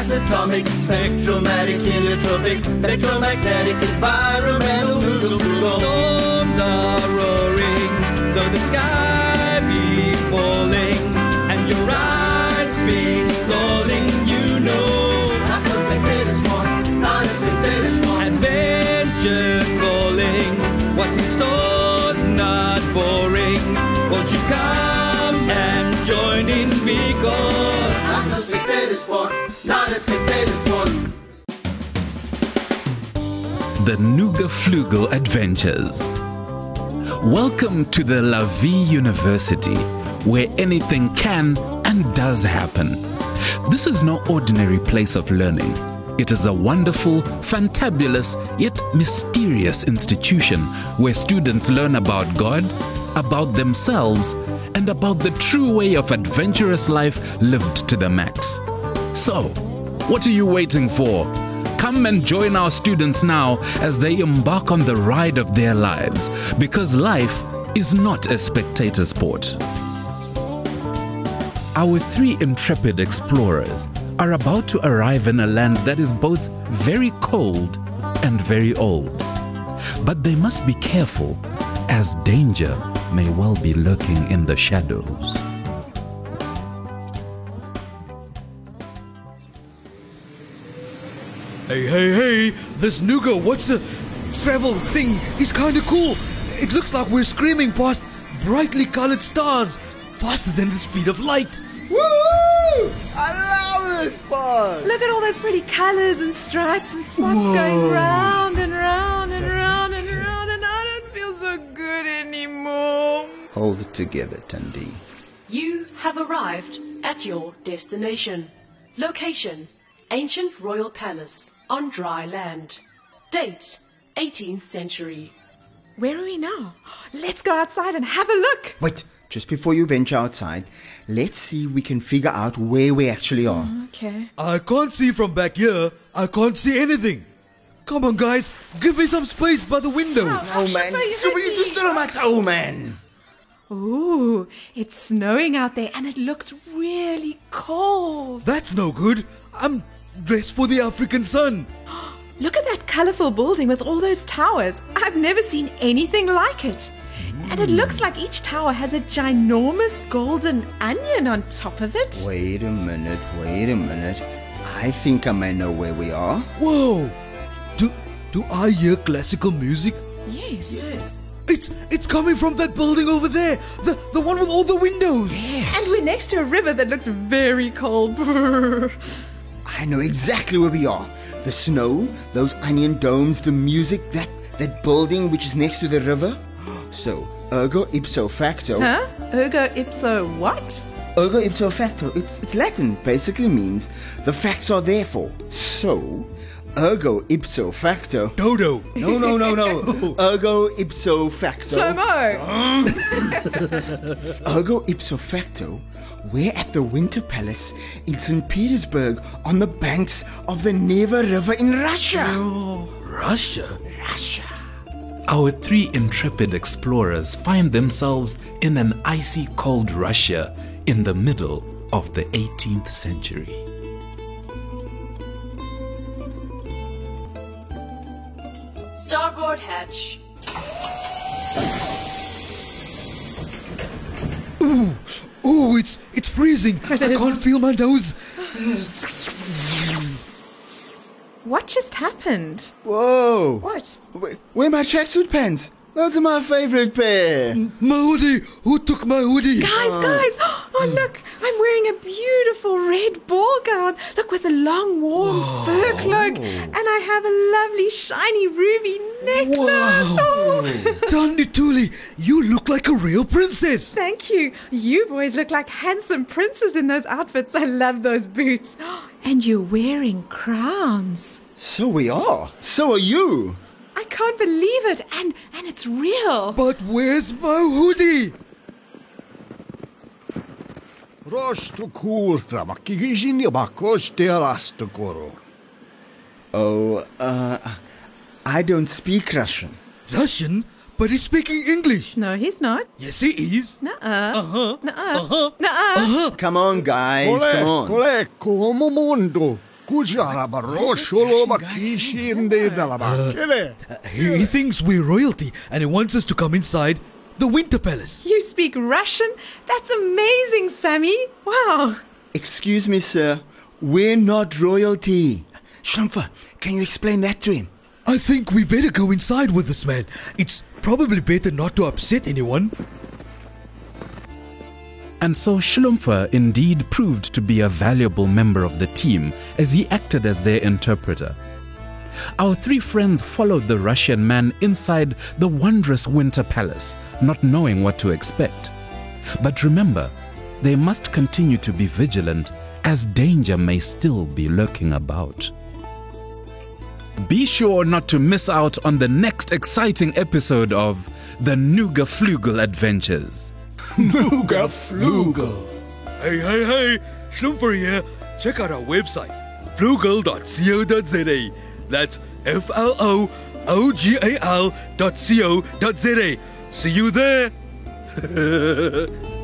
Atomic, spectromatic, heliotropic, electromagnetic, environmental, Storms are roaring, though the sky be falling, and your eyes be stalling, you know. Not a spectator sport, not a spectator sport. Adventures calling, what's in store's not boring. Won't you come and join in because Not a spectator sport, not a spectator sport. The NoogaFloogal Adventures. Welcome to the La Vie University, where anything can and does happen. This is no ordinary place of learning. It is a wonderful, fantabulous, yet mysterious institution where students learn about God, about themselves, and about the true way of adventurous life lived to the max. So, what are you waiting for? Come and join our students now as they embark on the ride of their lives because life is not a spectator sport. Our three intrepid explorers are about to arrive in a land that is both very cold and very old. But they must be careful as danger may well be lurking in the shadows. Hey, hey, hey! This Nooga, what's the travel thing? Is kinda cool. It looks like we're screaming past brightly colored stars, faster than the speed of light. Woo! I love this part. Look at all those pretty colours and stripes and spots going round anymore. Hold it together, Tundi. You have arrived at your destination. Location Ancient Royal Palace on dry land. Date 18th century. Where are we now? Let's go outside and have a look. Wait, just before you venture outside, let's see if we can figure out where we actually are. Mm, okay. I can't see from back here. I can't see anything. Come on, guys, give me some space by the window. Oh man, so you just stood on my toe, man. Ooh, it's snowing out there and it looks really cold. That's no good. I'm dressed for the African sun. Look at that colourful building with all those towers. I've never seen anything like it. And it looks like each tower has a ginormous golden onion on top of it. Wait a minute, wait a minute. I think I may know where we are. Whoa! Do do I hear classical music? Yes. Yes. It's it's coming from that building over there. The the one with all the windows. Yes. And we're next to a river that looks very cold. I know exactly where we are. The snow, those onion domes, the music, that that building which is next to the river. So, ergo ipso facto. huh? Ergo ipso what? Ergo ipso facto. It's it's Latin. Basically means the facts are therefore. So, ergo ipso facto. Dodo. No, no, no, no. ergo ipso facto. Slow mo. Ergo ipso facto, we're at the Winter Palace in St. Petersburg on the banks of the Neva River in Russia. Oh. Russia. Russia. Our three intrepid explorers find themselves in an icy cold Russia in the middle of the 18th century. Starboard hatch. Ooh, oh, it's it's freezing. I can't feel my nose. What just happened? Whoa. What? Where, where are my tracksuit pants? Those are my favorite pair. My hoodie. Who took my hoodie? Guys, oh. guys! Oh, look! I'm wearing a beautiful red ball gown. Look, with a long, warm fur cloak. Oh. And I have a lovely, shiny, ruby necklace. Oh, Tandy Tuli, you look like a real princess. thank you. You boys look like handsome princes in those outfits. I love those boots. And you're wearing crowns. So we are. So are you. I can't believe it. And and it's real. But where's my hoodie? Rosto curta, ma che gisini ma coste rasto coro. Oh, uh, I don't speak Russian. Russian? But he's speaking English. No, he's not. Yes, he is. Nuh-uh. Uh-huh. Nuh-uh. Uh-huh. Nuh-uh. Come on, guys. Come on. Ecco, ecco, come mondo. kujara barosholo makishinde dalabakele. He, he thinks we're royalty and he wants us to come inside the Winter Palace. You speak Russian? That's amazing, Sammy. Wow. Excuse me, sir. We're not royalty. Schlumpfer, can you explain that to him? I think we better go inside with this man. It's probably better not to upset anyone. And so Schlumpfer indeed proved to be a valuable member of the team as he acted as their interpreter. Our three friends followed the Russian man inside the wondrous Winter Palace, not knowing what to expect. But remember, they must continue to be vigilant as danger may still be lurking about. Be sure not to miss out on the next exciting episode of the NoogaFloogal Adventures. Nuga flugel. Hey, hey, hey, Schlumpfer here. Check out our website, floogal.co.za. That's F L O O G A L dot C O dot Z A. See you there.